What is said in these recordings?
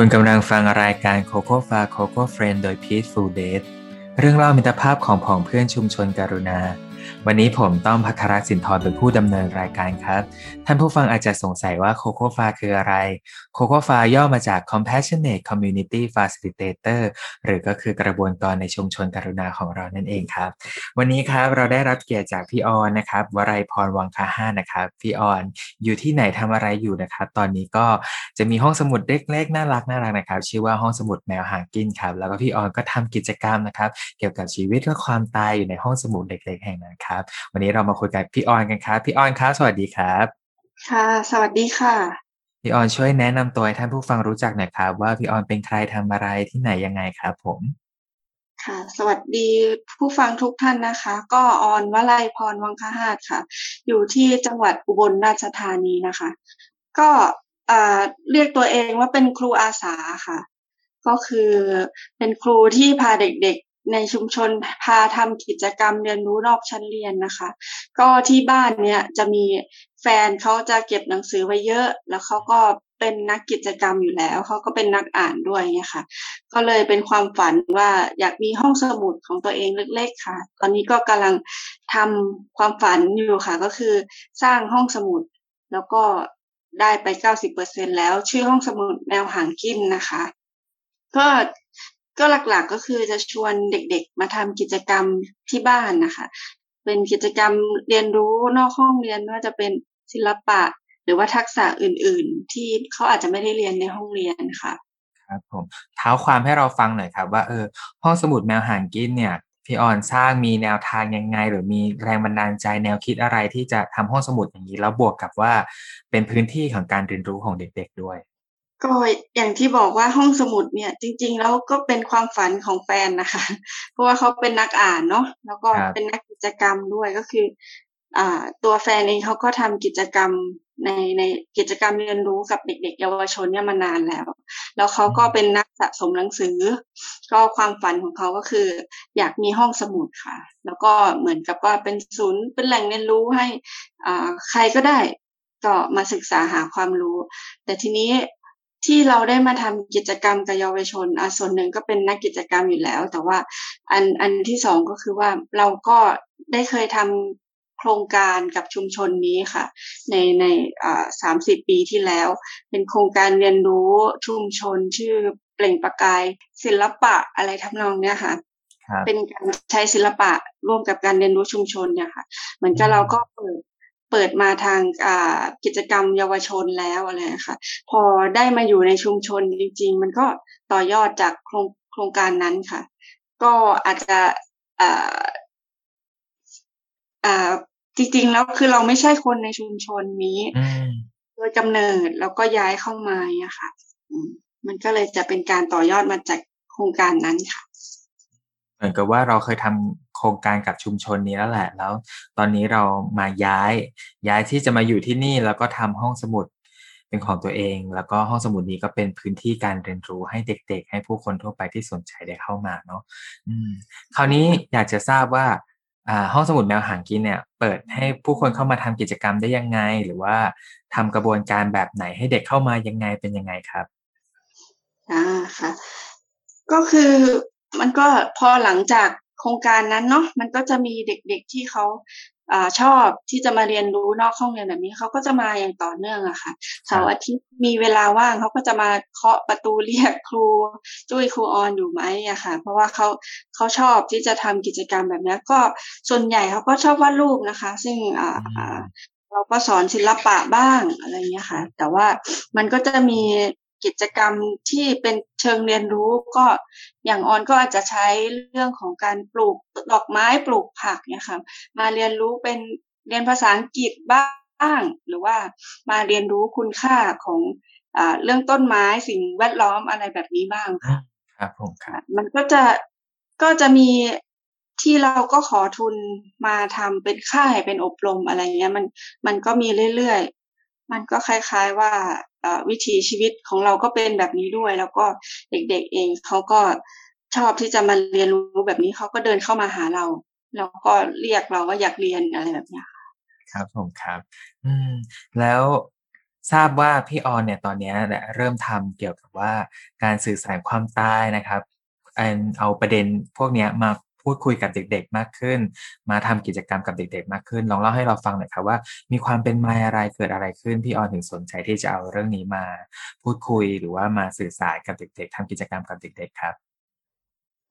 คุณกำลังฟังรายการ Coco f a Coco Friend โดย Peaceful Date เรื่องเล่ามิตรภาพของผองเพื่อนชุมชนการุณา วันนี้ผมต้อมพัทรสินทรเป็นผู้ดำเนินรายการครับ ท่านผู้ฟังอาจจะสงสัยว่าโคโคฟาคืออะไร โคโคฟาย่อมาจาก Compassionate Community Facilitator หรือก็คือกระบวนการในชุมชนกรุณาของเรานั่นเองครับ วันนี้ครับเราได้รับเกียรติจากพี่ออนนะครับวรัยพรวังคาห้านะครับพี่ออนอยู่ที่ไหนทำอะไรอยู่นะครับ ตอนนี้ก็จะมีห้องสมุดเล็กๆน่ารักน่ารักนะครับ ชื่อว่าห้องสมุดแมวหางกินครับ แล้วก็พี่ออนก็ทำกิจกรรมนะครับ เกี่ยวกับชีวิตและความตายอยู่ในห้องสมุดเล็กๆแห่งนั้นครับ วันนี้เรามาคุยกับพี่ออนกันครับ พี่ออนครับ สวัสดีครับ ค่ะ สวัสดีค่ะ พี่ออนช่วยแนะนำตัวให้ท่านผู้ฟังรู้จักหน่อยครับ ว่าพี่ออนเป็นใครทำอะไรที่ไหนยังไงครับ ผม ค่ะ สวัสดีผู้ฟังทุกท่านนะคะ ก็ออนวลัยพรวังคหาดค่ะ อยู่ที่จังหวัดอุบลราชธานีนะคะ ก็เรียกตัวเองว่าเป็นครูอาสาค่ะ ก็คือเป็นครูที่พาเด็ก ในชุมชนพาทำกิจกรรมเรียนรู้นอกชั้นเรียนนะคะ ก็ที่บ้านเนี่ยจะมีแฟนเขาจะเก็บหนังสือไว้เยอะ แล้วเขาก็เป็นนักกิจกรรมอยู่แล้วเขาก็เป็นนักอ่านด้วยเนี่ยค่ะ ก็เลยเป็นความฝันว่าอยากมีห้องสมุดของตัวเองเล็กๆค่ะ ตอนนี้ก็กำลังทำความฝันอยู่ค่ะ ก็คือสร้างห้องสมุด แล้วก็ได้ไปเก้าสิบเปอร์เซ็นแล้ว ชื่อห้องสมุดแนวหางกิ้นนะคะ ก็ ก็หลักๆก็คือจะชวนเด็กๆ มาทำกิจกรรมที่บ้านนะคะ เป็นกิจกรรมเรียนรู้นอกห้องเรียนว่าจะเป็นศิลปะ หรือว่าทักษะอื่นๆ ที่เขาอาจจะไม่ได้เรียนในห้องเรียนค่ะครับผมเท้าความให้เราฟังหน่อยครับว่าเออห้องสมุดแมวห่างกินเนี่ยพี่ออนสร้างมีแนวทางยังไง หรือมีแรงบันดาลใจแนวคิดอะไรที่จะทำห้องสมุดอย่างนี้ แล้วบวกกับว่าเป็นพื้นที่ของการเรียนรู้ของเด็ก ๆด้วย ก็อย่างที่บอกว่าห้องสมุดเนี่ย จริง ๆ แล้วก็เป็นความฝันของแฟนนะคะ เพราะว่าเขาเป็นนักอ่านเนาะแล้วก็เป็นนักกิจกรรมด้วยก็คือ อ่า ตัวแฟนเองเขาก็ทำกิจกรรมในในกิจกรรมเรียนรู้กับเด็ก ๆ เยาวชนเนี่ยมานานแล้ว แล้วเขาก็เป็นนักสะสมหนังสือ ก็ความฝันของเขาก็คือ อยากมีห้องสมุดค่ะ แล้วก็เหมือนกับว่าเป็นศูนย์เป็นแหล่งเรียนรู้ให้อ่าใครก็ได้ก็มาศึกษาหาความรู้ แต่ทีนี้ ที่เราได้มาทำกิจกรรมกับเยาวชนอะส่วนหนึ่งก็เป็นนักกิจกรรมอยู่แล้ว แต่ว่าอันอันที่สองก็คือว่าเราก็ได้เคยทำโครงการกับชุมชนนี้ค่ะ ในในอ่าสามสิบปีที่แล้ว เป็นโครงการเรียนรู้ชุมชนชื่อเปล่งประกายศิลปะอะไรทำนองเนี้ยค่ะเป็นการใช้ศิลปะร่วมกับการเรียนรู้ชุมชนเนี่ยค่ะ เหมือนกับเราก็เปิด เปิดมาทางกิจกรรมเยาวชนแล้วอะไรค่ะ พอได้มาอยู่ในชุมชนจริง ๆ มันก็ต่อยอดจากโครงโครงการนั้นค่ะ ก็อาจจะจริง ๆ แล้วคือเราไม่ใช่คนในชุมชนนี้โดยกำเนิดแล้วก็ย้ายเข้ามาเนี่ยค่ะ มันก็เลยจะเป็นการต่อยอดมาจากโครงการนั้นค่ะ เหมือนกับว่าเราเคยทำโครงการกับชุมชนนี้แล้วแหละ แล้ว ตอนนี้เรามาย้าย ย้ายที่จะมาอยู่ที่นี่แล้วก็ทำห้องสมุดเป็นของตัวเอง แล้วก็ห้องสมุดนี้ก็เป็นพื้นที่การเรียนรู้ให้เด็ก ๆ ให้ผู้คนทั่วไปที่สนใจได้เข้ามาเนาะคราวนี้อยากจะทราบว่าห้องสมุดแมวหางกินเนี่ย เปิดให้ผู้คนเข้ามาทำกิจกรรมได้ยังไง หรือว่าทำกระบวนการแบบไหนให้เด็กเข้ามายังไงเป็นยังไงครับอ่าค่ะก็คือ มันก็พอหลังจากโครงการนั้นเนาะมันก็จะมีเด็กๆที่เขาอชอบที่จะมาเรียนรู้นอกห้องเรียนแบบนี้เขาก็จะมาอย่างต่อเนื่องอะค่ะเสาร์อาทิตย์มีเวลาว่างเขาก็จะมาเคาะประตูเรียกครูจุ้ยครูออนอยู่ไหมอะค่ะ เพราะว่าเขาเขาชอบที่จะทำกิจกรรมแบบนี้ก็ส่วนใหญ่เขาก็ชอบวาดรูปนะคะ ซึ่งอ่าเราก็สอนศิลปะบ้างอะไรเงี้ยค่ะ แต่ว่ามันก็จะมี กิจกรรมที่เป็นเชิงเรียนรู้ก็อย่างออนก็อาจจะใช้เรื่องของการปลูกดอกไม้ปลูกผักเนี่ยค่ะมาเรียนรู้เป็นเรียนภาษาอังกฤษบ้าง หรือว่ามาเรียนรู้คุณค่าของอเรื่องต้นไม้สิ่งแวดล้อมอะไรแบบนี้บ้างค่ะครับผมครับมันก็จะก็จะมีที่เราก็ขอทุนมาทำเป็นค่ายเป็นอบรมอะไรเงี้ย มันมันก็มีเรื่อยๆ มันก็คล้าย ๆว่า วิถีชีวิตของเราก็เป็นแบบนี้ด้วย แล้วก็เด็กๆเองเขาก็ชอบที่จะมาเรียนรู้แบบนี้เขาก็เดินเข้ามาหาเรา แล้วก็เรียกเราว่าอยากเรียนอะไรแบบนี้ครับผมครับ อืม แล้วทราบว่าพี่ออนเนี่ยตอนนี้เริ่มทำเกี่ยวกับว่าการสื่อสารความตายนะครับเอาประเด็นพวกนี้มา พูดคุยกับเด็กๆมากขึ้น มาทำกิจกรรมกับเด็กๆมากขึ้น ลองเล่าให้เราฟังหน่อยครับว่า มีความเป็นมาอะไรเกิดอะไรขึ้นพี่ออนถึงสนใจที่จะเอาเรื่องนี้มา พูดคุยหรือว่ามาสื่อสารกับเด็ก ๆทำกิจกรรมกับเด็ก ๆ ครับ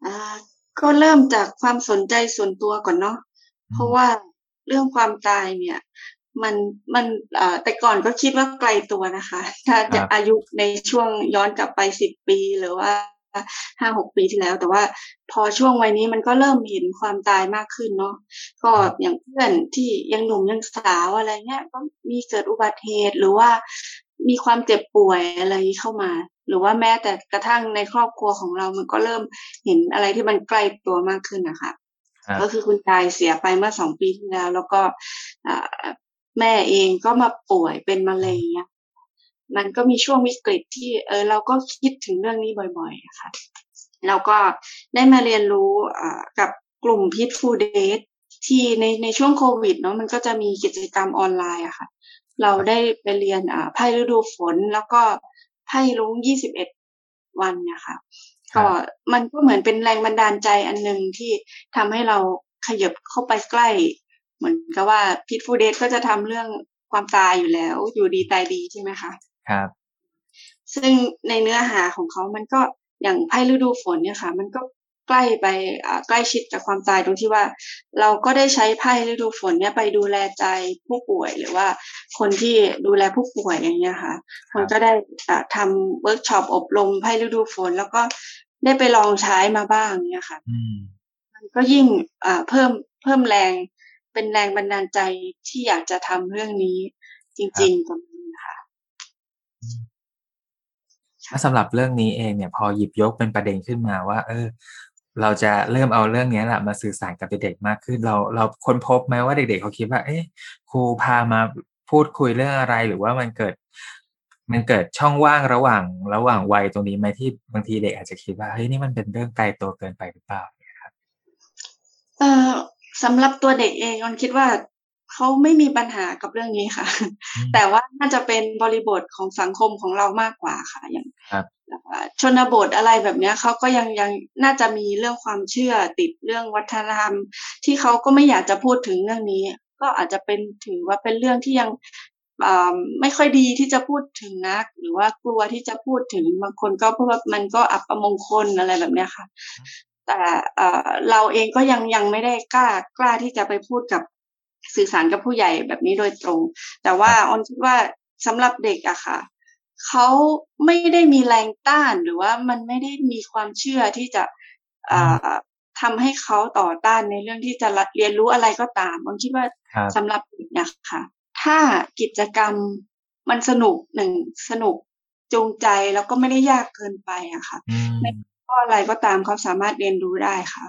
อ่าก็เริ่มจากความสนใจส่วนตัวก่อนเนาะเพราะว่าเรื่องความตายเนี่ย มันมันแต่ก่อนก็คิดว่าไกลตัวนะคะ ถ้าจะอายุในช่วงย้อนกลับไปสิบปีหรือว่า ห้าหกปีที่แล้ว แต่ว่าพอช่วงวัยนี้มันก็เริ่มเห็นความตายมากขึ้นเนาะก็อย่างเพื่อนที่ยังหนุ่มยังสาวอะไรเงี้ยก็มีเกิดอุบัติเหตุหรือว่ามีความเจ็บป่วยอะไรเข้ามา หรือว่าแม้แต่กระทั่งในครอบครัวของเรามันก็เริ่มเห็นอะไรที่มันใกล้ตัวมากขึ้นนะคะก็คือคุณตายเสียไปเมื่อสองปีที่แล้ว แล้วก็แม่เองก็มาป่วยเป็นมะเร็งเนี่ย มันก็มีช่วงวิกฤตที่เออเราก็คิดถึงเรื่องนี้บ่อยๆค่ะแล้วก็ได้มาเรียนรู้กับกลุ่มพิษฟูเดทที่ในในช่วงโควิดเนาะมันก็จะมีกิจกรรมออนไลน์อะค่ะ เราได้ไปเรียนไพ่ฤดูฝน แล้วก็ไพ่ลุ้งยี่สิบเอ็ดวันนะคะก็มันก็เหมือนเป็นแรงบันดาลใจอันหนึ่งที่ทำให้เราขยับเข้าไปใกล้ เหมือนกับว่าพิทฟูเดสก็จะทำเรื่องความตายอยู่แล้ว อยู่ดีตายดีใช่ไหมคะ ครับ ซึ่งในเนื้อหาของเขามันก็อย่างไพ่ฤดูฝนเนี่ยค่ะ มันก็ใกล้ไปใกล้ชิดกับความตายตรงที่ว่า เราก็ได้ใช้ไพ่ฤดูฝนเนี่ยไปดูแลใจผู้ป่วยหรือว่าคนที่ดูแลผู้ป่วยอย่างเงี้ยค่ะคนก็ได้ทำเวิร์กช็อปอบรมไพ่ฤดูฝน แล้วก็ได้ไปลองใช้มาบ้างเนี่ยค่ะมันก็ยิ่งเพิ่มเพิ่มแรงเป็นแรงบันดาลใจที่อยากจะทำเรื่องนี้จริงๆกับมันค่ะ ถ้าสำหรับเรื่องนี้เองเนี่ย พอหยิบยกเป็นประเด็นขึ้นมาว่า เออ เราจะเริ่มเอาเรื่องนี้แหละมาสื่อสารกับเด็กๆมากขึ้น เราเราค้นพบไหมว่าเด็กๆเขาคิดว่า เอ๊ะครูพามาพูดคุยเรื่องอะไรหรือว่ามันเกิด มันเกิดช่องว่างระหว่างระหว่างวัยตรงนี้ไหมที่บางทีเด็กอาจจะคิดว่าเฮ้ยนี่มันเป็นเรื่องไกลตัวเกินไปหรือเปล่าเนี่ยครับเออสำหรับตัวเด็กเองออนคิดว่า เขาไม่มีปัญหากับเรื่องนี้ค่ะ แต่ว่าน่าจะเป็นบริบทของสังคมของเรามากกว่าค่ะ อย่างชนบทอะไรแบบนี้เขาก็ยังยังน่าจะมีเรื่องความเชื่อติดเรื่องวัฒนธรรม ที่เขาก็ไม่อยากจะพูดถึงเรื่องนี้ ก็อาจจะเป็นถือว่าเป็นเรื่องที่ยังไม่ค่อยดีที่จะพูดถึงนัก หรือว่ากลัวที่จะพูดถึงบางคนก็เพราะว่ามันก็อับประมงคลอะไรแบบนี้ค่ะ แต่เราเองก็ยังยังไม่ได้กล้ากล้าที่จะไปพูดกับ สื่อสารกับผู้ใหญ่แบบนี้โดยตรง แต่ว่าออนคิดว่าสำหรับเด็กอะค่ะเขาไม่ได้มีแรงต้านหรือว่ามันไม่ได้มีความเชื่อที่จะทำให้เขาต่อต้านในเรื่องที่จะเรียนรู้อะไรก็ตามออนคิดว่าสำหรับเด็กเนี่ยค่ะถ้ากิจกรรมมันสนุกหนึ่งสนุกจูงใจแล้วก็ไม่ได้ยากเกินไปอะค่ะก็อะไรก็ตามเขาสามารถเรียนรู้ได้ค่ะ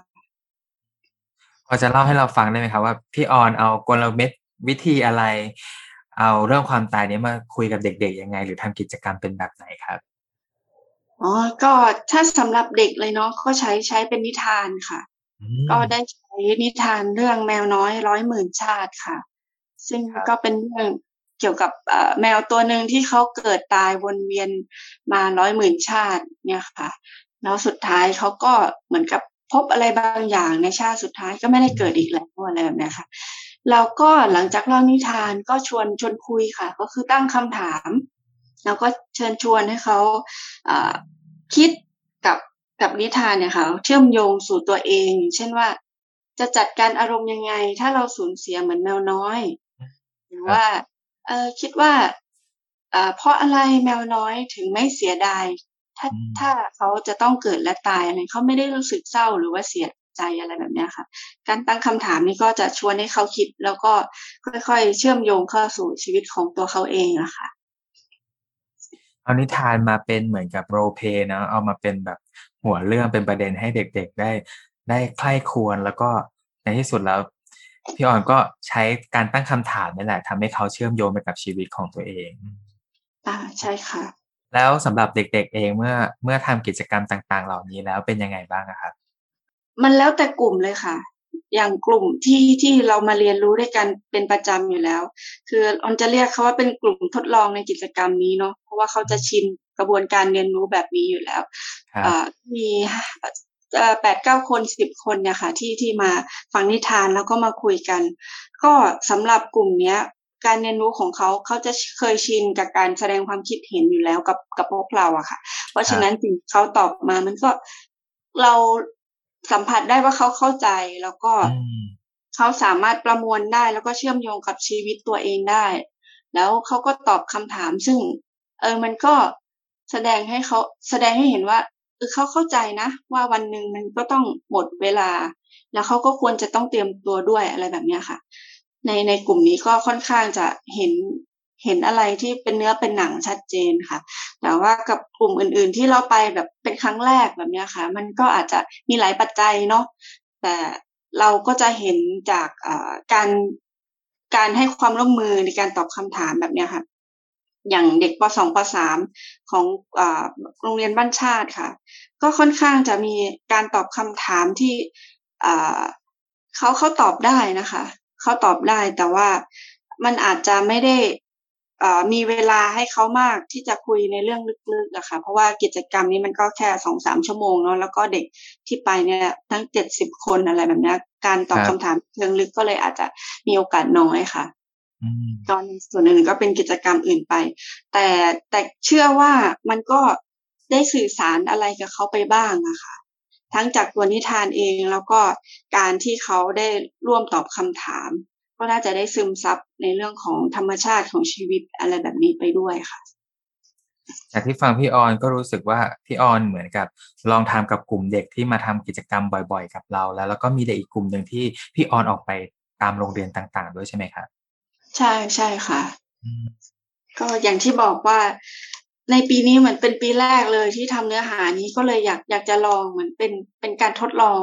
พอจะเล่าให้เราฟังได้ไหมครับว่าพี่ออนเอากลเม็ดวิธีอะไร เอาเรื่องความตายนี้มาคุยกับเด็กๆยังไง หรือทำกิจกรรมเป็นแบบไหนครับอ๋อก็ถ้าสำหรับเด็กเลยเนาะก็ใช้ใช้เป็นนิทานค่ะ ก็ได้ใช้นิทานเรื่องแมวน้อยร้อยหมื่นชาติค่ะ ซึ่งก็เป็นเรื่องเกี่ยวกับแมวตัวหนึ่งที่เขาเกิดตายวนเวียนมาร้อยหมื่นชาติเนี่ยค่ะ แล้วสุดท้ายเขาก็เหมือนกับ พบอะไรบางอย่างในชาติสุดท้ายก็ไม่ได้เกิดอีกแล้วอะไรแบบนี้ค่ะเราก็หลังจากเล่านิทานก็ชวนชวนคุยค่ะ ก็คือตั้งคำถามแล้วก็เชิญชวนให้เขาคิดกับกับนิทานเนี่ยค่ะเชื่อมโยงสู่ตัวเอง เช่นว่าจะจัดการอารมณ์ยังไง ถ้าเราสูญเสียเหมือนแมวน้อย หรือว่าเออคิดว่าเพราะอะไรแมวน้อยถึงไม่เสียดาย ถ้าถ้าเขาจะต้องเกิดและตายอะไรเขาไม่ได้รู้สึกเศร้าหรือว่าเสียใจอะไรแบบนี้ค่ะ การตั้งคำถามนี้ก็จะชวนให้เขาคิด แล้วก็ค่อยๆ เชื่อมโยงเข้าสู่ชีวิตของตัวเขาเองอะค่ะเอานิทานมาเป็นเหมือนกับโรเพนะเอามาเป็นแบบหัวเรื่องเป็นประเด็นให้เด็กๆได้ ได้ใคร่ควรแล้วก็ในที่สุดแล้วพี่อ่อนก็ใช้การตั้งคำถามนี่แหละทำให้เขาเชื่อมโยงไปกับชีวิตของตัวเอง อ่าใช่ค่ะ แล้วสำหรับเด็ก ๆ เองเมื่อเมื่อทำกิจกรรมต่าง ๆ เหล่านี้แล้วเป็นยังไงบ้างครับ มันแล้วแต่กลุ่มเลยค่ะ อย่างกลุ่มที่ที่เรามาเรียนรู้ด้วยกันเป็นประจำอยู่แล้ว คือออนจะเรียกเขาว่าเป็นกลุ่มทดลองในกิจกรรมนี้เนาะเพราะว่าเขาจะชินกระบวนการเรียนรู้แบบนี้อยู่แล้วมีแปดเก้าคนสิบคนเนี่ยค่ะที่ที่มาฟังนิทานแล้วก็มาคุยกัน ก็สำหรับกลุ่มเนี้ย การเรียนรู้ของเขาเขาจะเคยชินกับการแสดงความคิดเห็นอยู่แล้วกับกับพวกเราอะค่ะ เพราะฉะนั้นสิ่งเขาตอบมามันก็เราสัมผัสได้ว่าเขาเข้าใจแล้วก็เขาสามารถประมวลได้แล้วก็เชื่อมโยงกับชีวิตตัวเองได้ แล้วเขาก็ตอบคำถามซึ่ง เออมันก็แสดงให้เขาแสดงให้เห็นว่าเออเขาเข้าใจนะ ว่าวันหนึ่งมันก็ต้องหมดเวลา แล้วเขาก็ควรจะต้องเตรียมตัวด้วยอะไรแบบนี้ค่ะ ในในกลุ่มนี้ก็ค่อนข้างจะเห็นเห็นอะไรที่เป็นเนื้อเป็นหนังชัดเจนค่ะ แต่ว่ากับกลุ่มอื่น ๆ ที่เราไปแบบเป็นครั้งแรกแบบนี้ค่ะ มันก็อาจจะมีหลายปัจจัยเนาะแต่เราก็จะเห็นจากการการให้ความร่วมมือในการตอบคำถามแบบนี้ค่ะ อย่างเด็กป .2 ป .3 ของอโรงเรียนบ้านชาติค่ะ ก็ค่อนข้างจะมีการตอบคำถามที่เขาเขาตอบได้นะคะ เขาตอบได้แต่ว่ามันอาจจะไม่ได้มีเวลาให้เขามากที่จะคุยในเรื่องลึกๆอะค่ะ เพราะว่ากิจกรรมนี้มันก็แค่สองสามชั่วโมงเนาะแล้วก็เด็กที่ไปเนี่ยทั้งเจ็ดสิบคนอะไรแบบนี้การตอบคำถามเชิงลึกก็เลยอาจจะมีโอกาสน้อยค่ะตอนส่วนหนึ่งก็เป็นกิจกรรมอื่นไป แต่แต่เชื่อว่ามันก็ได้สื่อสารอะไรกับเขาไปบ้างอะค่ะ ทั้งจากตัวนิทานเองแล้วก็การที่เขาได้ร่วมตอบคำถาม ก็น่าจะได้ซึมซับในเรื่องของธรรมชาติของชีวิตอะไรแบบนี้ไปด้วยค่ะ จากที่ฟังพี่ออนก็รู้สึกว่าพี่ออนเหมือนกับลองทำกับกลุ่มเด็กที่มาทำกิจกรรมบ่อย ๆ กับเรา แล้วแล้วก็มีเด็กอีกกลุ่มหนึ่งที่พี่ออนออกไปตามโรงเรียนต่างๆ ด้วยใช่ไหมครับใช่ใช่ค่ะก็อย่างที่บอกว่า ในปีนี้เหมือนเป็นปีแรกเลยที่ทำเนื้อหานี้ก็เลยอยากอยากจะลองเหมือนเป็นเป็นการทดลอง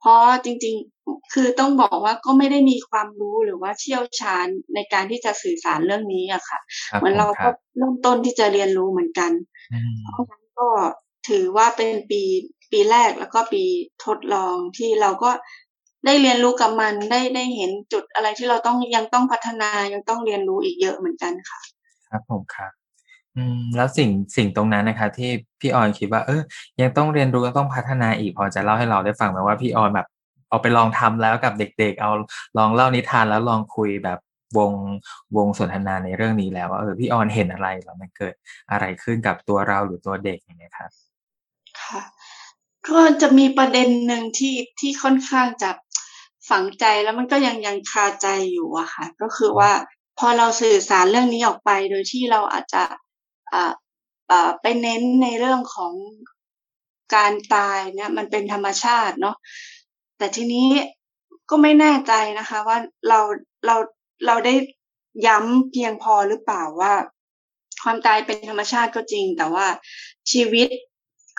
เพราะจริงคือต้องบอกว่าก็ไม่ได้มีความรู้หรือว่าเชี่ยวชาญในการที่จะสื่อสารเรื่องนี้อะค่ะ เหมือนเราก็เริ่มต้นที่จะเรียนรู้เหมือนกันเพราะฉะนั้นก็ถือว่าเป็นปีปีแรกแล้วก็ปีทดลองที่เราก็ได้เรียนรู้กับมันได้ได้เห็นจุดอะไรที่เราต้องยังต้องพัฒนายังต้องเรียนรู้อีกเยอะเหมือนกันค่ะ ครับผมครับ อืม แล้วสิ่ง สิ่งตรงนั้นนะคะที่พี่ออนคิดว่า เออ ยังต้องเรียนรู้ ยังต้องพัฒนาอีก พอจะเล่าให้เราได้ฟังไหมว่าพี่ออนแบบ เอาไปลองทำแล้วกับเด็ก ๆ เอาลองเล่านิทานแล้วลองคุยแบบวงวงสนทนาในเรื่องนี้แล้วว่าเออพี่ออนเห็นอะไรแล้วมันเกิดอะไรขึ้นกับตัวเราหรือตัวเด็กอย่างเงี้ยครับค่ะก็จะมีประเด็นหนึ่งที่ที่ค่อนข้างจะฝังใจแล้วมันก็ยังยังคาใจอยู่อะค่ะ ก็คือว่าพอเราสื่อสารเรื่องนี้ออกไปโดยที่เราอาจจะ ไปเน้นในเรื่องของการตายเนี่ยมันเป็นธรรมชาติเนาะแต่ทีนี้ก็ไม่แน่ใจนะคะว่าเราเราเราได้ย้ำเพียงพอหรือเปล่าว่า ความตายเป็นธรรมชาติก็จริง แต่ว่าชีวิต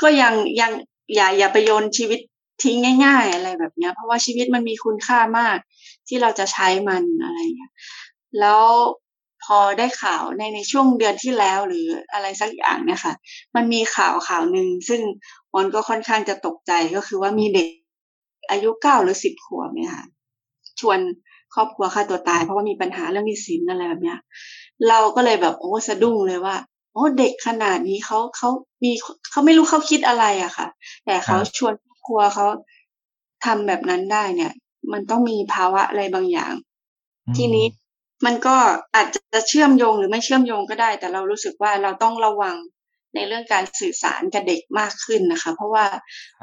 ก็ยังยังอย่าอย่าไปโยนชีวิตทิ้งง่าย ๆ อะไรแบบเนี้ย เพราะว่าชีวิตมันมีคุณค่ามากที่เราจะใช้มันอะไรอย่างเงี้ยแล้ว พอได้ข่าวในในช่วงเดือนที่แล้วหรืออะไรสักอย่างเนี่ยค่ะ มันมีข่าวข่าวหนึ่งซึ่งมันก็ค่อนข้างจะตกใจก็คือว่ามีเด็กอายุเก้าหรือสิบขวบเนี่ยค่ะ ชวนครอบครัวฆ่าตัวตาย เพราะว่ามีปัญหาเรื่องมีสินอะไรแบบเนี้ย เราก็เลยแบบโอ้สะดุ้งเลยว่า โอ้เด็กขนาดนี้เขาเขามีเขาไม่รู้เขาคิดอะไรอะค่ะ แต่เขาชวนครอบครัวเขาทำแบบนั้นได้เนี่ย มันต้องมีภาวะอะไรบางอย่าง ทีนี้ มันก็อาจจะเชื่อมโยงหรือไม่เชื่อมโยงก็ได้ แต่เรารู้สึกว่าเราต้องระวังในเรื่องการสื่อสารกับเด็กมากขึ้นนะคะ เพราะว่า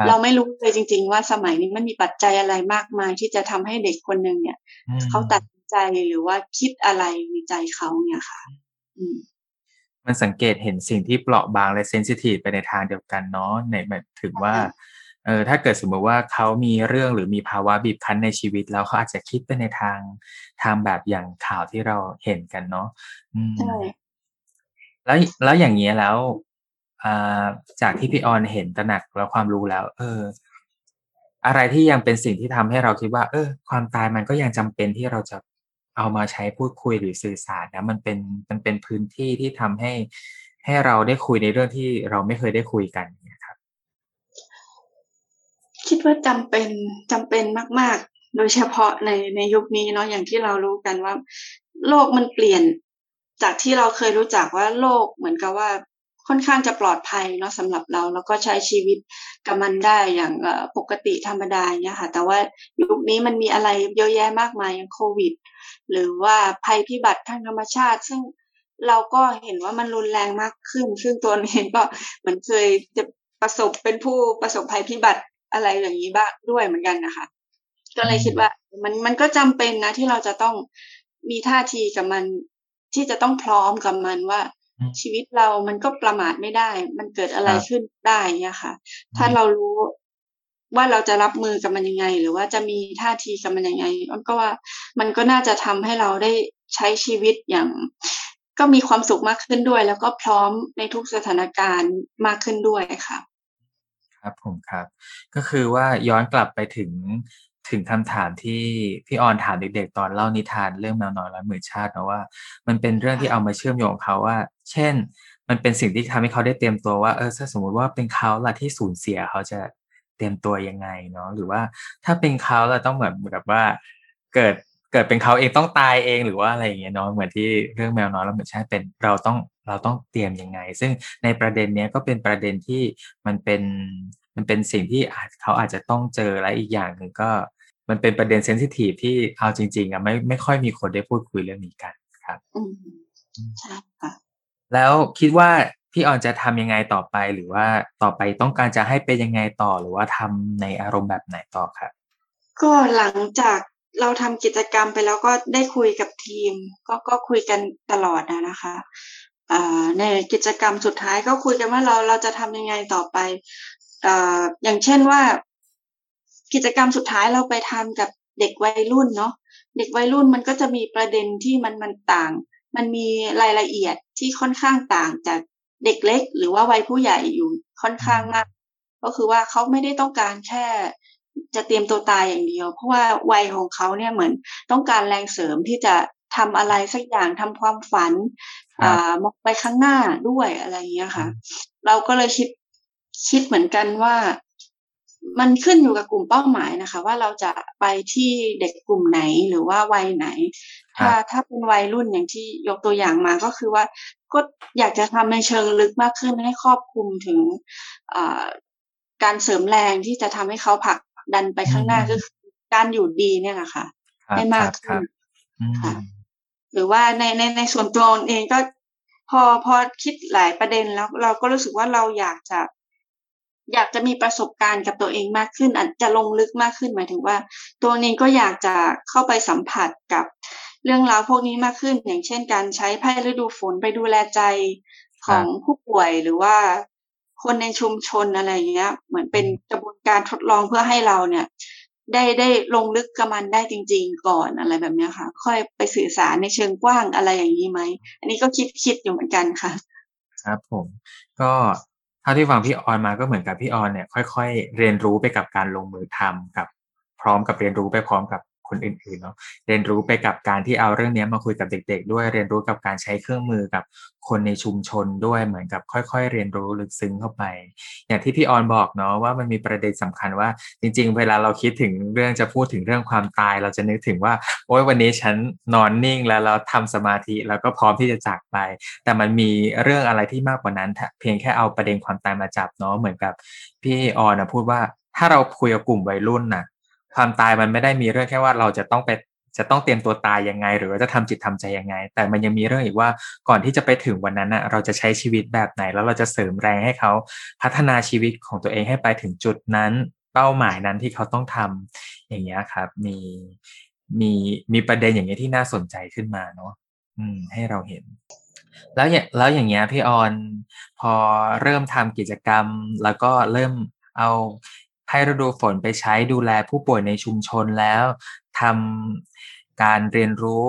เราไม่รู้เลยจริง ๆ ว่าสมัยนี้มันมีปัจจัยอะไรมากมาย ที่จะทำให้เด็กคนหนึ่งเนี่ยเขาตัดใจหรือว่าคิดอะไรในใจเขาเนี่ยค่ะมันสังเกตเห็นสิ่งที่เปราะบางและเซนซิทีฟไปในทางเดียวกันเนาะในหมายถึงว่า เออถ้าเกิดสมมติว่าเขามีเรื่องหรือมีภาวะบีบคั้นในชีวิต แล้วเขาอาจจะคิดไปในทางทางแบบอย่างข่าวที่เราเห็นกันเนาะใช่แล้วแล้วอย่างนี้แล้วจากที่พี่ออนเห็นตระหนักแล้วความรู้แล้ว เออ อะไรที่ยังเป็นสิ่งที่ทำให้เราคิดว่า เออ ความตายมันก็ยังจำเป็นที่เราจะเอามาใช้พูดคุยหรือสื่อสารนะมันเป็นมันเป็นพื้นที่ที่ทำให้ให้เราได้คุยในเรื่องที่เราไม่เคยได้คุยกันนะ คิดว่าจำเป็นจำเป็นมาก ๆ โดยเฉพาะในในยุคนี้เนาะอย่างที่เรารู้กันว่า โลกมันเปลี่ยน จากที่เราเคยรู้จักว่าโลกเหมือนกับว่าค่อนข้างจะปลอดภัยเนาะสำหรับเราแล้วก็ใช้ชีวิตกับมันได้อย่างปกติธรรมดาเนี่ยค่ะแต่ว่ายุคนี้มันมีอะไรเยอะแยะมากมายอย่างโควิด หรือว่าภัยพิบัติทางธรรมชาติ ซึ่งเราก็เห็นว่ามันรุนแรงมากขึ้น ซึ่งตัวเองก็เหมือนเคยจะประสบเป็นผู้ประสบภัยพิบัติ อะไรอย่างนี้บ้างด้วยเหมือนกันนะคะ ก็เลยคิดว่า มันมันก็จำเป็นนะ ที่เราจะต้องมีท่าทีกับมันที่จะต้องพร้อมกับมันว่า ชีวิตเรามันก็ประมาทไม่ได้ มันเกิดอะไรขึ้นได้เนี่ยค่ะ ถ้าเรารู้ว่าเราจะรับมือกับมันยังไง หรือว่าจะมีท่าทีกับมันยังไงมันก็ว่ามันก็น่าจะทำให้เราได้ใช้ชีวิตอย่างก็มีความสุขมากขึ้นด้วย แล้วก็พร้อมในทุกสถานการณ์มากขึ้นด้วยค่ะ ครับผมครับ ก็คือว่าย้อนกลับไปถึง ถึงคำถามที่พี่ออนถามเด็กๆ ตอนเล่านิทานเรื่องแมวน้อยร้อยหมื่นชาตินะว่า มันเป็นเรื่องที่เอามาเชื่อมโยงเขาว่า เช่น มันเป็นสิ่งที่ทำให้เขาได้เตรียมตัวว่าเออถ้าสมมุติว่าเป็นเขาละที่สูญเสียเขาจะเตรียมตัวยังไงเนาะหรือว่าถ้าเป็นเขาเราต้องเหมือนแบบว่าเกิดเกิดเป็นเขาเองต้องตายเองหรือว่าอะไรอย่างเงี้ยเนาะเหมือนที่เรื่องแมวน้อยร้อยหมื่นชาติเป็นเราต้อง เราต้องเตรียมยังไง ซึ่งในประเด็นเนี้ยก็เป็นประเด็นที่มันเป็นมันเป็นสิ่งที่อาจเขาอาจจะต้องเจอและอีกอย่างหนึ่งก็ มันเป็นประเด็นเซนซิทีฟที่เอาจริง ๆอะไม่ไม่ค่อยมีคนได้พูดคุยเรื่องนี้กันครับใช่ค่ะแล้วคิดว่าพี่ออนจะทำยังไงต่อไปหรือว่าต่อไปต้องการจะให้เป็นยังไงต่อหรือว่าทำในอารมณ์แบบไหนต่อครับ ก็หลังจากเราทำกิจกรรมไปแล้วก็ได้คุยกับทีม ก็ก็คุยกันตลอดนะนะคะ ในกิจกรรมสุดท้ายก็คุยกันว่าเราเราจะทำยังไงต่อไปออย่างเช่นว่า กิจกรรมสุดท้ายเราไปทำกับเด็กวัยรุ่นเนาะเด็กวัยรุ่นมันก็จะมีประเด็นที่มันมันต่าง มันมีรายละเอียดที่ค่อนข้างต่างจากเด็กเล็ก หรือว่าวัยผู้ใหญ่อยู่ค่อนข้างมาก ก็คือว่าเขาไม่ได้ต้องการแค่จะเตรียมตัวตายอย่างเดียว เพราะว่าวัยของเขาเนี่ยเหมือนต้องการแรงเสริมที่จะทำอะไรสักอย่างทำความฝัน มองไปข้างหน้าด้วยอะไรอย่างเงี้ยค่ะ เราก็เลยคิดคิดเหมือนกันว่ามันขึ้นอยู่กับกลุ่มเป้าหมายนะคะ ว่าเราจะไปที่เด็กกลุ่มไหนหรือว่าวัยไหน ถ้าถ้าเป็นวัยรุ่นอย่างที่ยกตัวอย่างมาก็คือว่าก็อยากจะทำในเชิงลึกมากขึ้นให้ครอบคลุมถึงการเสริมแรงที่จะทำให้เขาผลักดันไปข้างหน้าก็คือการอยู่ดีเนี่ยนะคะให้มากขึ้นค่ะ หรือว่าในในในส่วนตัวเองก็พอพอคิดหลายประเด็นแล้วเราก็รู้สึกว่าเราอยากจะอยากจะมีประสบการณ์กับตัวเองมากขึ้นอาจจะลงลึกมากขึ้นหมายถึงว่า ตัวเองก็อยากจะเข้าไปสัมผัสกับเรื่องราวพวกนี้มากขึ้น อย่างเช่น การใช้ไพ่ฤดูฝนไปดูแลใจของผู้ป่วยหรือว่าคนในชุมชนอะไรอย่างเงี้ย เหมือนเป็นกระบวนการทดลองเพื่อให้เราเนี่ย ได้ได้ลงลึกกับมันได้จริง ๆ ก่อนอะไรแบบนี้ค่ะ ค่อยไปสื่อสารในเชิงกว้างอะไรอย่างนี้ไหม อันนี้ก็คิดคิดอยู่เหมือนกันค่ะ ครับผมก็ท่าที่ฟังพี่ออนมาก็เหมือนกับพี่ออนเนี่ยค่อย ๆ เรียนรู้ไปกับการลงมือทำกับ พร้อมกับเรียนรู้ไปพร้อมกับ คนอื่นๆเนาะเรียนรู้ไปกับการที่เอาเรื่องนี้มาคุยกับเด็ก ๆ ด้วยเรียนรู้กับการใช้เครื่องมือกับคนในชุมชนด้วยเหมือนกับค่อย ๆ เรียนรู้ลึกซึ้งเข้าไป อย่างที่พี่ออนบอกเนาะว่ามันมีประเด็นสำคัญว่า จริง ๆ เวลาเราคิดถึงเรื่องจะพูดถึงเรื่องความตาย เราจะนึกถึงว่า โอ้ยวันนี้ฉันนอนนิ่งแล้วเราทำสมาธิแล้วก็พร้อมที่จะจากไป แต่มันมีเรื่องอะไรที่มากกว่านั้น เพียงแค่เอาประเด็นความตายมาจับเนาะเหมือนกับพี่ออนนะพูดว่าถ้าเราคุยกับกลุ่มวัยรุ่นน่ะ ความตายมันไม่ได้มีเรื่องแค่ว่าเราจะต้องไปจะต้องเตรียมตัวตายยังไง หรือว่าจะทำจิตทำใจยังไง แต่มันยังมีเรื่องอีกว่าก่อนที่จะไปถึงวันนั้นนะเราจะใช้ชีวิตแบบไหน แล้วเราจะเสริมแรงให้เขาพัฒนาชีวิตของตัวเองให้ไปถึงจุดนั้น เป้าหมายนั้นที่เขาต้องทำอย่างเงี้ยครับ มีมีมีประเด็นอย่างเงี้ยที่น่าสนใจขึ้นมาเนาะอืม ให้เราเห็น แล้วอย่างแล้วอย่างเงี้ยพี่ออน พอเริ่มทำกิจกรรม แล้วก็เริ่มเอา ให้ฤดูฝนไปใช้ดูแลผู้ป่วยในชุมชนแล้วทำการเรียนรู้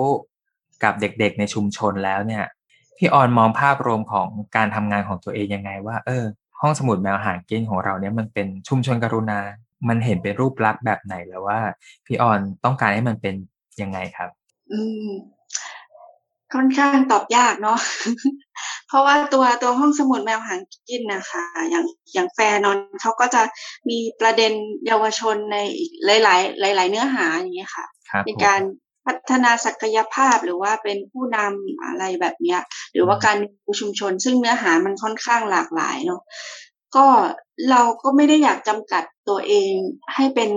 กับเด็กๆในชุมชนแล้วเนี่ยพี่ออนมองภาพรวมของการทำงานของตัวเองยังไงว่า เออ ห้องสมุดแมวหางเก้งของเราเนี่ยมันเป็นชุมชนกรุณา มันเห็นเป็นรูปลักษณ์แบบไหนแล้วว่า พี่ออนต้องการให้มันเป็นยังไงครับ อืมค่อนข้างตอบยากเนาะ เพราะว่าตัวตัวห้องสมุดแมวหางกินนะคะอย่างอย่างแฟนนอนเขาก็จะมีประเด็นเยาวชนในหลาย ๆ หลาย ๆ เนื้อหาอย่างเงี้ยค่ะในการพัฒนาศักยภาพหรือว่าเป็นผู้นำอะไรแบบเนี้ย หรือว่าการมีชุมชน ซึ่งเนื้อหามันค่อนข้างหลากหลายเนาะก็เราก็ไม่ได้อยากจำกัดตัวเองให้เป็น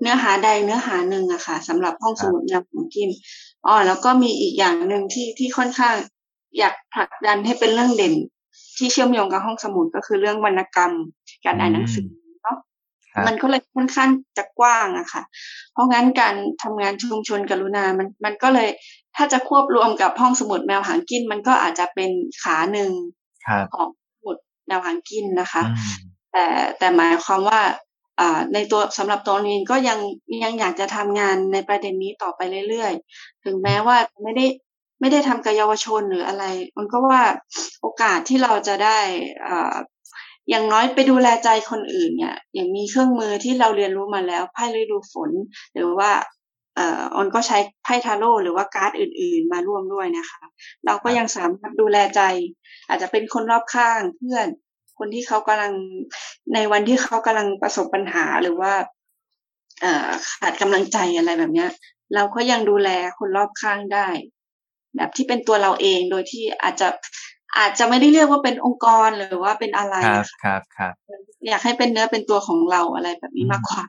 เนื้อหาใดเนื้อหาหนึ่งอะค่ะสำหรับห้องสมุดยามของกินอ๋อแล้วก็มีอีกอย่างหนึ่งที่ที่ค่อนข้าง อยากผลักดันให้เป็นเรื่องเด่นที่เชื่อมโยงกับห้องสมุดก็คือเรื่องวรรณกรรม การอ่านหนังสือเนาะมันก็เลยค่อนข้างจะกว้างอะค่ะ เพราะงั้นการทำงานชุมชนกรุณา มันมันก็เลยถ้าจะควบรวมกับห้องสมุดแมวหางกิน มันก็อาจจะเป็นขาหนึ่งของสมุดแมวหางกินนะคะ แต่แต่หมายความว่าในตัวสำหรับตัวนี้ก็ยังยังอยากจะทำงานในประเด็นนี้ต่อไปเรื่อยๆ ถึงแม้ว่าไม่ได้ ไม่ได้ทำกับเยาวชนหรืออะไร มันก็ว่าโอกาสที่เราจะได้อย่างน้อยไปดูแลใจคนอื่นเนี่ยอย่างมีเครื่องมือที่เราเรียนรู้มาแล้วไพ่ฤดูฝน หรือว่าเอ่อออนก็ใช้ไพ่ทาโร่หรือว่าการ์ดอื่น ๆ มาร่วมด้วยนะคะ เราก็ยังสามารถดูแลใจ อาจจะเป็นคนรอบข้างเพื่อน คนที่เขากำลังในวันที่เขากำลังประสบปัญหาหรือว่า เอ่อขาดกำลังใจอะไรแบบเนี้ย เราก็ยังดูแลคนรอบข้างได้ แบบที่เป็นตัวเราเองโดยที่อาจจะอาจจะไม่ได้เรียกว่าเป็นองค์กรหรือว่าเป็นอะไรครับครับครับอยากให้เป็นเนื้อเป็นตัวของเราอะไรแบบนี้มากกว่า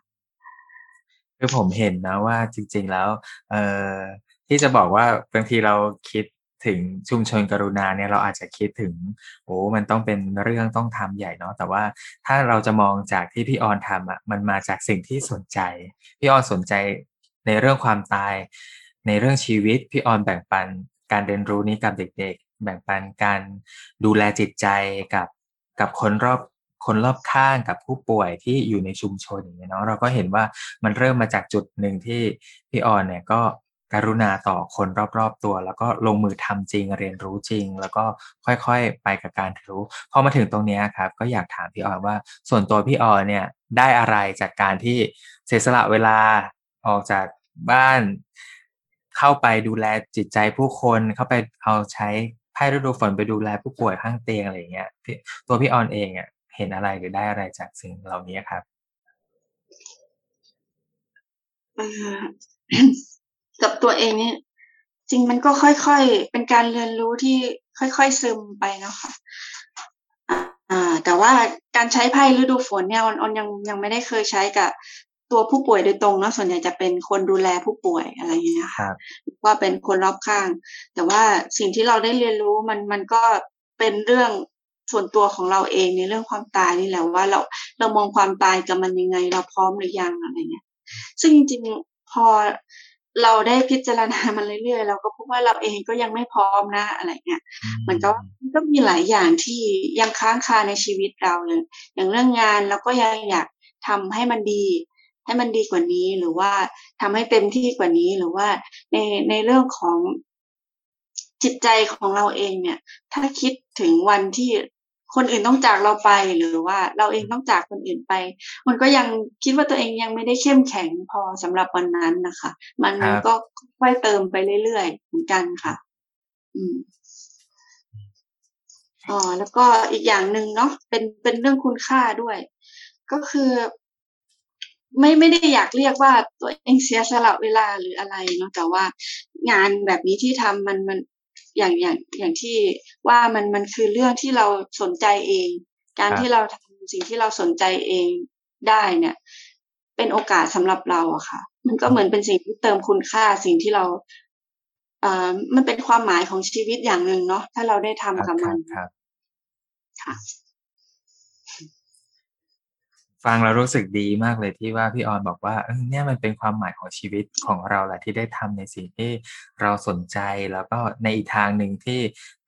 คือผมเห็นนะว่าจริง ๆแล้ว เอ่อที่จะบอกว่าบางทีเราคิดถึงชุมชนกรุณาเนี่ยเราอาจจะคิดถึงโอ้มันต้องเป็นเรื่องต้องทำใหญ่เนาะแต่ว่าถ้าเราจะมองจากที่พี่ออนทำอะมันมาจากสิ่งที่สนใจ พี่ออนสนใจในเรื่องความตาย ในเรื่องชีวิตพี่ออนแบ่งปัน การเรียนรู้นี้กับเด็ก ๆ แบ่งปันการดูแลจิตใจกับกับคนรอบคนรอบข้างกับผู้ป่วยที่อยู่ในชุมชนอย่างเงี้ยเนาะเราก็เห็นว่ามันเริ่มมาจากจุดหนึ่งที่พี่ออนเนี่ยก็กรุณาต่อคนรอบๆตัว แล้วก็ลงมือทำจริงเรียนรู้จริง แล้วก็ค่อยๆไปกับการรู้พอมาถึงตรงนี้ครับ ก็อยากถามพี่ออนว่า ส่วนตัวพี่ออนเนี่ยได้อะไรจากการที่เสียสละเวลาออกจากบ้าน เข้าไปดูแลจิตใจผู้คนเข้าไปเอาใช้ไพ่ฤดูฝนไปดูแลผู้ป่วยข้างเตียงอะไรเงี้ยตัวพี่ออนเองอะเห็นอะไรหรือได้อะไรจากสิ่งเหล่านี้ครับกับตัวเองเนี่ยจริงมันก็ค่อยๆ เป็นการเรียนรู้ที่ค่อยๆซึมไปนะคะอ่า แต่ว่าการใช้ไพ่ฤดูฝนเนี่ยออนยังยังไม่ได้เคยใช้กับ ตัวผู้ป่วยโดยตรงเนาะส่วนใหญ่จะเป็นคนดูแลผู้ป่วยอะไรอย่างเงี้ยค่ะว่าเป็นคนรอบข้าง แต่ว่าสิ่งที่เราได้เรียนรู้มันมันก็เป็นเรื่องส่วนตัวของเราเองในเรื่องความตายนี่แหละว่าเราเรามองความตายกับมันยังไง เราพร้อมหรือยังอะไรเงี้ย ซึ่งจริงๆพอเราได้พิจารณามันเรื่อยๆ เราก็พบว่าเราเองก็ยังไม่พร้อมนะอะไรเงี้ยมันก็มันก็มีหลายอย่างที่ยังค้างคาในชีวิตเราเลย อย่างเรื่องงานเราก็ยังอยากทำให้มันดี ให้มันดีกว่านี้หรือว่าทำให้เต็มที่กว่านี้หรือว่าในในเรื่องของจิตใจของเราเองเนี่ย ถ้าคิดถึงวันที่คนอื่นต้องจากเราไปหรือว่าเราเองต้องจากคนอื่นไป มันก็ยังคิดว่าตัวเองยังไม่ได้เข้มแข็งพอสำหรับวันนั้นนะคะ มันก็ค่อยเติมไปเรื่อยๆเหมือนกันค่ะ อืมอ๋อแล้วก็อีกอย่างหนึ่งเนาะเป็นเป็นเรื่องคุณค่าด้วย ก็คือ ไม่ไม่ได้อยากเรียกว่าตัวเองเสียสละเวลาหรืออะไรเนาะแต่ว่างานแบบนี้ที่ทำมันมันอย่างอย่างอย่างที่ว่ามันมันคือเรื่องที่เราสนใจเอง การที่เราทำสิ่งที่เราสนใจเองได้เนี่ย เป็นโอกาสสำหรับเราอะค่ะ มันก็เหมือนเป็นสิ่งที่เติมคุณค่าสิ่งที่เราเอ่อมันเป็นความหมายของชีวิตอย่างหนึ่งเนาะถ้าเราได้ทำกับมันค่ะ ฟังแล้วรู้สึกดีมากเลยที่ว่าพี่ออนบอกว่าเออเนี่ยมันเป็นความหมายของชีวิตของเราแหละที่ได้ทำในสิ่งที่เราสนใจแล้วก็ในอีกทางหนึ่งที่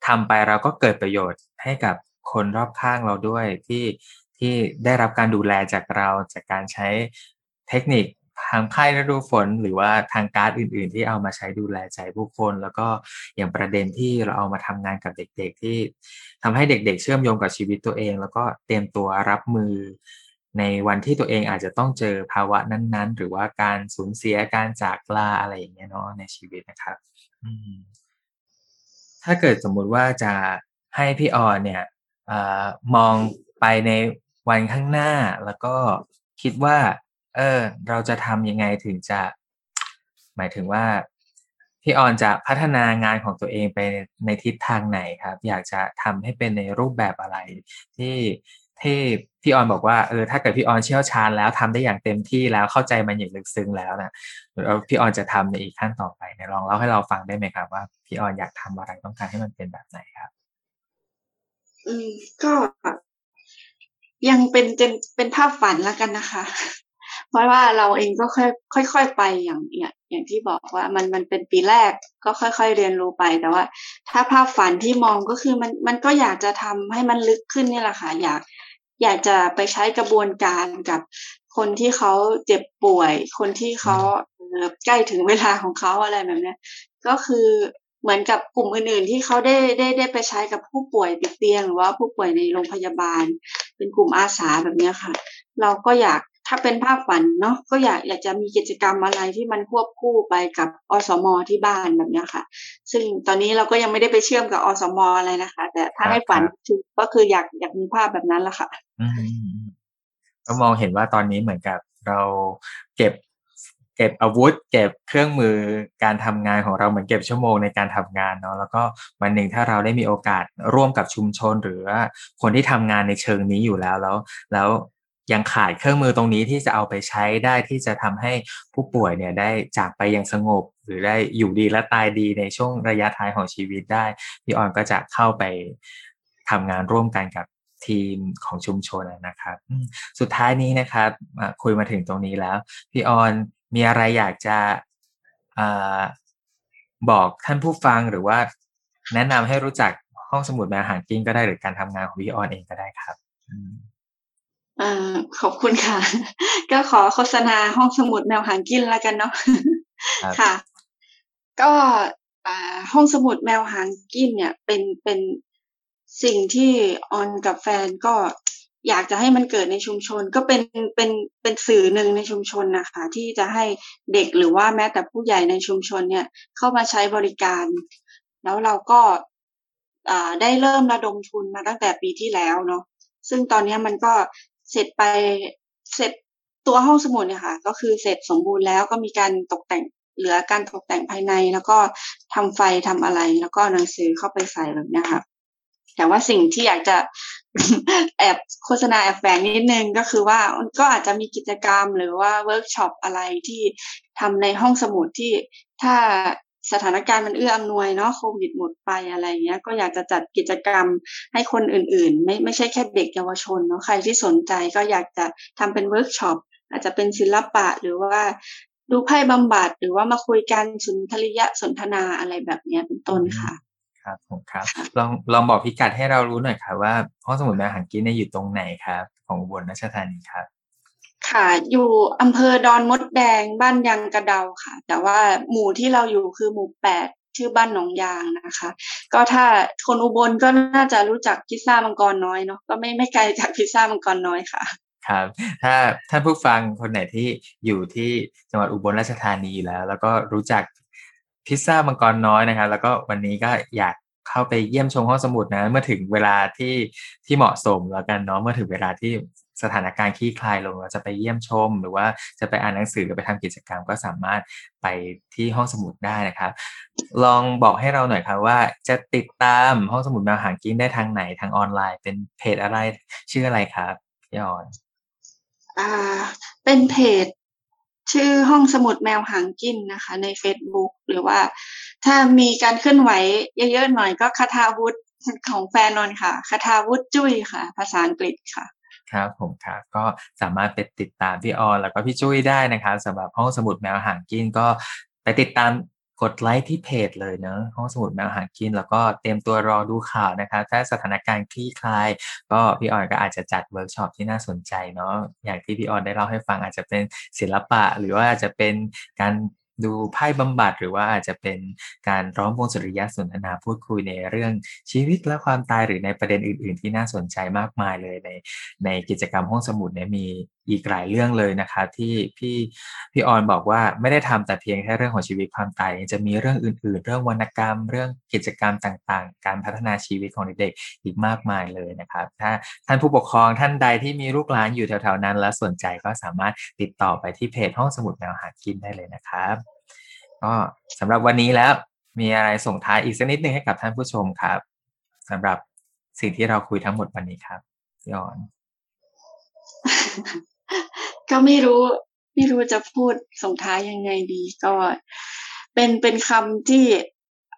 ทำไปเราก็เกิดประโยชน์ให้กับคนรอบข้างเราด้วยที่ที่ได้รับการดูแลจากเราจากการใช้เทคนิคทางไพ่ฤดูฝน หรือว่าทางการ์ดอื่น ๆ ที่เอามาใช้ดูแลใจผู้คน แล้วก็อย่างประเด็นที่เราเอามาทำงานกับเด็ก ๆ ที่ทำให้เด็ก ๆ เชื่อมโยงกับชีวิตตัวเอง แล้วก็เตรียมตัวรับมือ ในวันที่ตัวเองอาจจะต้องเจอภาวะนั้นๆ หรือว่าการสูญเสียการจากลาอะไรอย่างเงี้ยเนาะในชีวิตนะครับถ้าเกิดสมมุติว่าจะให้พี่ออนเนี่ยอมองไปในวันข้างหน้า แล้วก็คิดว่า เออ เราจะทำยังไงถึงจะ หมายถึงว่าพี่ออนจะพัฒนางานของตัวเองไปในทิศทางไหนครับ อยากจะทำให้เป็นในรูปแบบอะไร ที่ เที่พี่ออนบอกว่าเออถ้าเกิดพี่ออนเชี่ยวชาญแล้วทำได้อย่างเต็มที่แล้วเข้าใจมันอย่างลึกซึ้งแล้วนะพี่ออนจะทำในอีกขั้นต่อไปเนี่ยลองเล่าให้เราฟังได้ไหมครับว่าพี่ออนอยากทำอะไรต้องการให้มันเป็นแบบไหนครับ อืมก็ยังเป็นเป็นเป็นภาพฝันแล้วกันนะคะ เพราะว่าเราเองก็ค่อยค่อยๆไปอย่างอย่างที่บอกว่ามันมันเป็นปีแรกก็ค่อย ๆ เรียนรู้ไปแต่ว่า ถ้าภาพฝันที่มองก็คือมันมันก็อยากจะทำให้มันลึกขึ้นนี่แหละค่ะอยาก อยากจะไปใช้กระบวนการกับคนที่เขาเจ็บป่วย คนที่เขาใกล้ถึงเวลาของเขาอะไรแบบนี้ก็คือเหมือนกับกลุ่มอื่นๆที่เขาได้ได้ได้ไปใช้กับผู้ป่วยติดเตียงหรือว่าผู้ป่วยในโรงพยาบาล เป็นกลุ่มอาสาแบบนี้ค่ะ เราก็อยาก ถ้าเป็นภาพฝันเนาะก็อยากอยากจะมีกิจกรรมอะไรที่มันควบคู่ไปกับอสมที่บ้านแบบนี้ค่ะ ซึ่งตอนนี้เราก็ยังไม่ได้ไปเชื่อมกับอสมอะไรนะคะ แต่ถ้าให้ฝันก็คืออยากอยากมีภาพแบบนั้นละค่ะก็มองเห็นว่าตอนนี้เหมือนกับเราเก็บเก็บอาวุธ เก็บเครื่องมือการทำงานของเราเหมือนเก็บชั่วโมงในการทำงานเนาะแล้วก็วันหนึ่งถ้าเราได้มีโอกาสร่วมกับชุมชน หรือว่าคนที่ทำงานในเชิงนี้อยู่แล้วแล้วแล้ว ยังขาดเครื่องมือตรงนี้ที่จะเอาไปใช้ได้ที่จะทำให้ผู้ป่วยเนี่ยได้จากไปอย่างสงบ หรือได้อยู่ดีและตายดีในช่วงระยะท้ายของชีวิตได้พี่ออนก็จะเข้าไปทำงานร่วมกันกับทีมของชุมชนนะครับ สุดท้ายนี้นะครับคุยมาถึงตรงนี้แล้ว พี่ออนมีอะไรอยากจะอบอกท่านผู้ฟังหรือว่า แนะนำให้รู้จักห้องสมุดแมวหางกิ้งก็ได้หรือการทำงานของพี่ออนเองก็ได้ครับ อขอบคุณค่ะ ก็ขอโฆษณาห้องสมุดแมวหางกิ้งแล้วกันเนาะค่ะ ก็ห้องสมุดแมวหางกิ้งเนี่ยเป็นเป็นสิ่งที่ออนกับแฟนก็อยากจะให้มันเกิดในชุมชน ก็เป็นเป็นเป็นสื่อหนึ่งในชุมชนนะคะ ที่จะให้เด็กหรือว่าแม้แต่ผู้ใหญ่ในชุมชนเนี่ย เข้ามาใช้บริการ แล้วเราก็ได้เริ่มระดมทุนมาตั้งแต่ปีที่แล้วเนาะซึ่งตอนนี้มันก็ เสร็จไปเสร็จตัวห้องสมุดเนี่ยค่ะ ก็คือเสร็จสมบูรณ์แล้วก็มีการตกแต่งเหลือการตกแต่งภายใน แล้วก็ทำไฟทำอะไร แล้วก็หนังสือเข้าไปใส่แบบนี้ค่ะแต่ว่าสิ่งที่อยากจะแอบโฆษณาแอบแฝงนิดนึงก็คือว่าก็อาจจะมีกิจกรรมหรือว่าเวิร์กช็อปอะไรที่ทำในห้องสมุดที่ถ้า สถานการณ์มันเอื้ออำนวยเนาะโควิดหมดไปอะไรเงี้ย ก็อยากจะจัดกิจกรรมให้คนอื่น ๆ ไม่ไม่ใช่แค่เด็กเยาวชนเนาะใครที่สนใจก็อยากจะทำเป็นเวิร์กช็อปอาจจะเป็นศิลปะหรือว่าดูไพ่บำบัดหรือว่ามาคุยกันสุนทรียสนทนาอะไรแบบนี้เป็นต้นค่ะ ครับผมครับ ลองลองบอกพิกัดให้เรารู้หน่อยครับว่าห้องสมุดแมวหังกี้เนี่ยอยู่ตรงไหนครับ ของอุบลราชธานีครับ ค่ะ อยู่อำเภอดอนมดแดงบ้านยังกระเดาค่ะ แต่ว่าหมู่ที่เราอยู่คือหมู่แปดชื่อบ้านหนองยางนะคะ ก็ถ้าคนอุบลก็น่าจะรู้จักพิซซ่ามังกรน้อยเนาะก็ไม่ไม่ไกลจากพิซซ่ามังกรน้อยค่ะ ครับ ถ้าท่านผู้ฟังคนไหนที่อยู่ที่จังหวัดอุบลราชธานีแล้ว แล้วก็รู้จักพิซซ่ามังกรน้อยนะครับ แล้วก็วันนี้ก็อยากเข้าไปเยี่ยมชมห้องสมุดนะ เมื่อถึงเวลาที่ที่เหมาะสมแล้วกันเนาะเมื่อถึงเวลาที่ สถานการณ์คลี่คลายลงเราจะไปเยี่ยมชม หรือว่าจะไปอ่านหนังสือหรือไปทำกิจกรรมก็สามารถไปที่ห้องสมุดได้นะครับ ลองบอกให้เราหน่อยครับว่าจะติดตามห้องสมุดแมวหางกิ้งได้ทางไหนทางออนไลน์ เป็นเพจอะไรชื่ออะไรครับพี่ออนอ่าเป็นเพจชื่อห้องสมุดแมวหางกินนะคะ ใน Facebook หรือว่าถ้ามีการเคลื่อนไหวเยอะๆหน่อยก็คาทาวุฒของแฟนนอนค่ะคาทาวุฒจุ้ยค่ะ ภาษาอังกฤษค่ะ ครับผมครับก็สามารถไปติดตามพี่ออนแล้วก็พี่จุ้ยได้นะครับสำหรับห้องสมุดแมวหางกินก็ไปติดตามกดไลค์ที่เพจเลยเนะห้องสมุดแมวหางกิน แล้วก็เตรียมตัวรอดูข่าวนะครับ ถ้าสถานการณ์คลี่คลาย ก็พี่ออนก็อาจจะจัดเวิร์กช็อปที่น่าสนใจเนาะอย่างที่พี่ออนได้เล่าให้ฟังอาจจะเป็นศิลปะ หรือว่าอาจจะเป็นการ ดูไพ่บำบัดหรือว่าอาจจะเป็นการล้อมวงสุนทรียสนทนาพูดคุยในเรื่องชีวิตและความตายหรือในประเด็นอื่น ๆ ที่น่าสนใจมากมายเลยในในกิจกรรมห้องสมุดเนี่ยมี อีกหลายเรื่องเลยนะครับที่พี่พี่ออนบอกว่าไม่ได้ทำแต่เพียงแค่เรื่องของชีวิตความตายจะมีเรื่องอื่น ๆ เรื่องวรรณกรรม เรื่องกิจกรรมต่างๆ การพัฒนาชีวิตของเด็กๆอีกมากมายเลยนะครับ ถ้าท่านผู้ปกครองท่านใดที่มีลูกหลานอยู่แถวๆนั้น และสนใจก็สามารถติดต่อไปที่เพจห้องสมุดแมวหากินได้เลยนะครับก็สำหรับวันนี้แล้วมีอะไรส่งท้ายอีกสักนิดนึงให้กับท่านผู้ชมครับสำหรับสิ่งที่เราคุยทั้งหมดวันนี้ครับย้อน ก็ไม่รู้ไม่รู้จะพูดส่งท้ายยังไงดีก็เป็นเป็นคำที่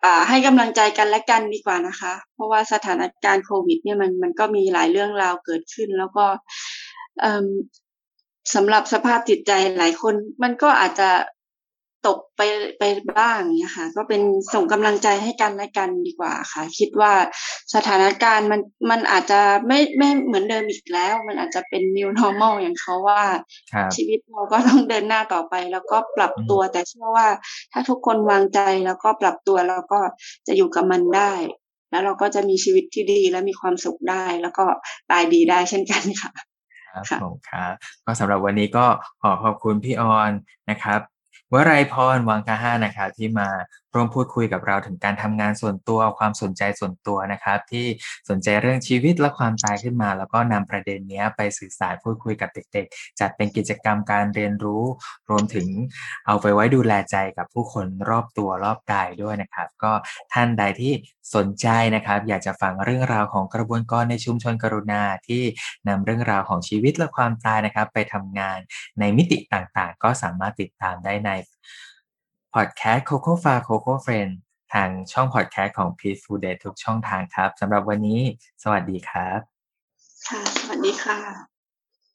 อ่าให้กำลังใจกันและกันดีกว่านะคะ เพราะว่าสถานการณ์โควิด เนี่ยมันมันก็มีหลายเรื่องราวเกิดขึ้น แล้วก็สำหรับสภาพจิตใจหลายคน มันก็อาจจะ ตกไปไปบ้างเนี่ยค่ะ ก็เป็นส่งกำลังใจให้กันและกันดีกว่าค่ะ คิดว่าสถานการณ์มันมันอาจจะไม่ไม่เหมือนเดิมอีกแล้ว มันอาจจะเป็น new normal อย่างเขาว่าชีวิตเราก็ต้องเดินหน้าต่อไป แล้วก็ปรับตัวแต่เชื่อว่า ถ้าทุกคนวางใจแล้วก็ปรับตัวแล้วก็จะอยู่กับมันได้ แล้วเราก็จะมีชีวิตที่ดีและมีความสุขได้ แล้วก็ตายดีได้เช่นกันค่ะครับผมครับก็สำหรับวันนี้ก็ขอขอบคุณพี่ออนนะครับ วไรพรวังกาห้านะครับที่มา ร่วมพูดคุยกับเราถึงการทำงานส่วนตัวความสนใจส่วนตัวนะครับ ที่สนใจเรื่องชีวิตและความตายขึ้นมา แล้วก็นำประเด็นนี้ไปสื่อสารพูดคุยกับเด็ก ๆ จัดเป็นกิจกรรมการเรียนรู้ รวมถึงเอาไปไว้ดูแลใจกับผู้คนรอบตัวรอบกายด้วยนะครับ ก็ท่านใดที่สนใจนะครับ อยากจะฟังเรื่องราวของกระบวนกรในชุมชนกรุณาที่นำเรื่องราวของชีวิตและความตายนะครับ ไปทำงานในมิติต่างๆ ก็สามารถติดตามได้ใน พอดแคสต์โคโค่ฟาโคโค่เฟรนทางช่องพอดแคสต์ของ Peaceful Death ทุกช่องทางครับสำหรับวันนี้ สวัสดีครับ ค่ะ สวัสดีค่ะ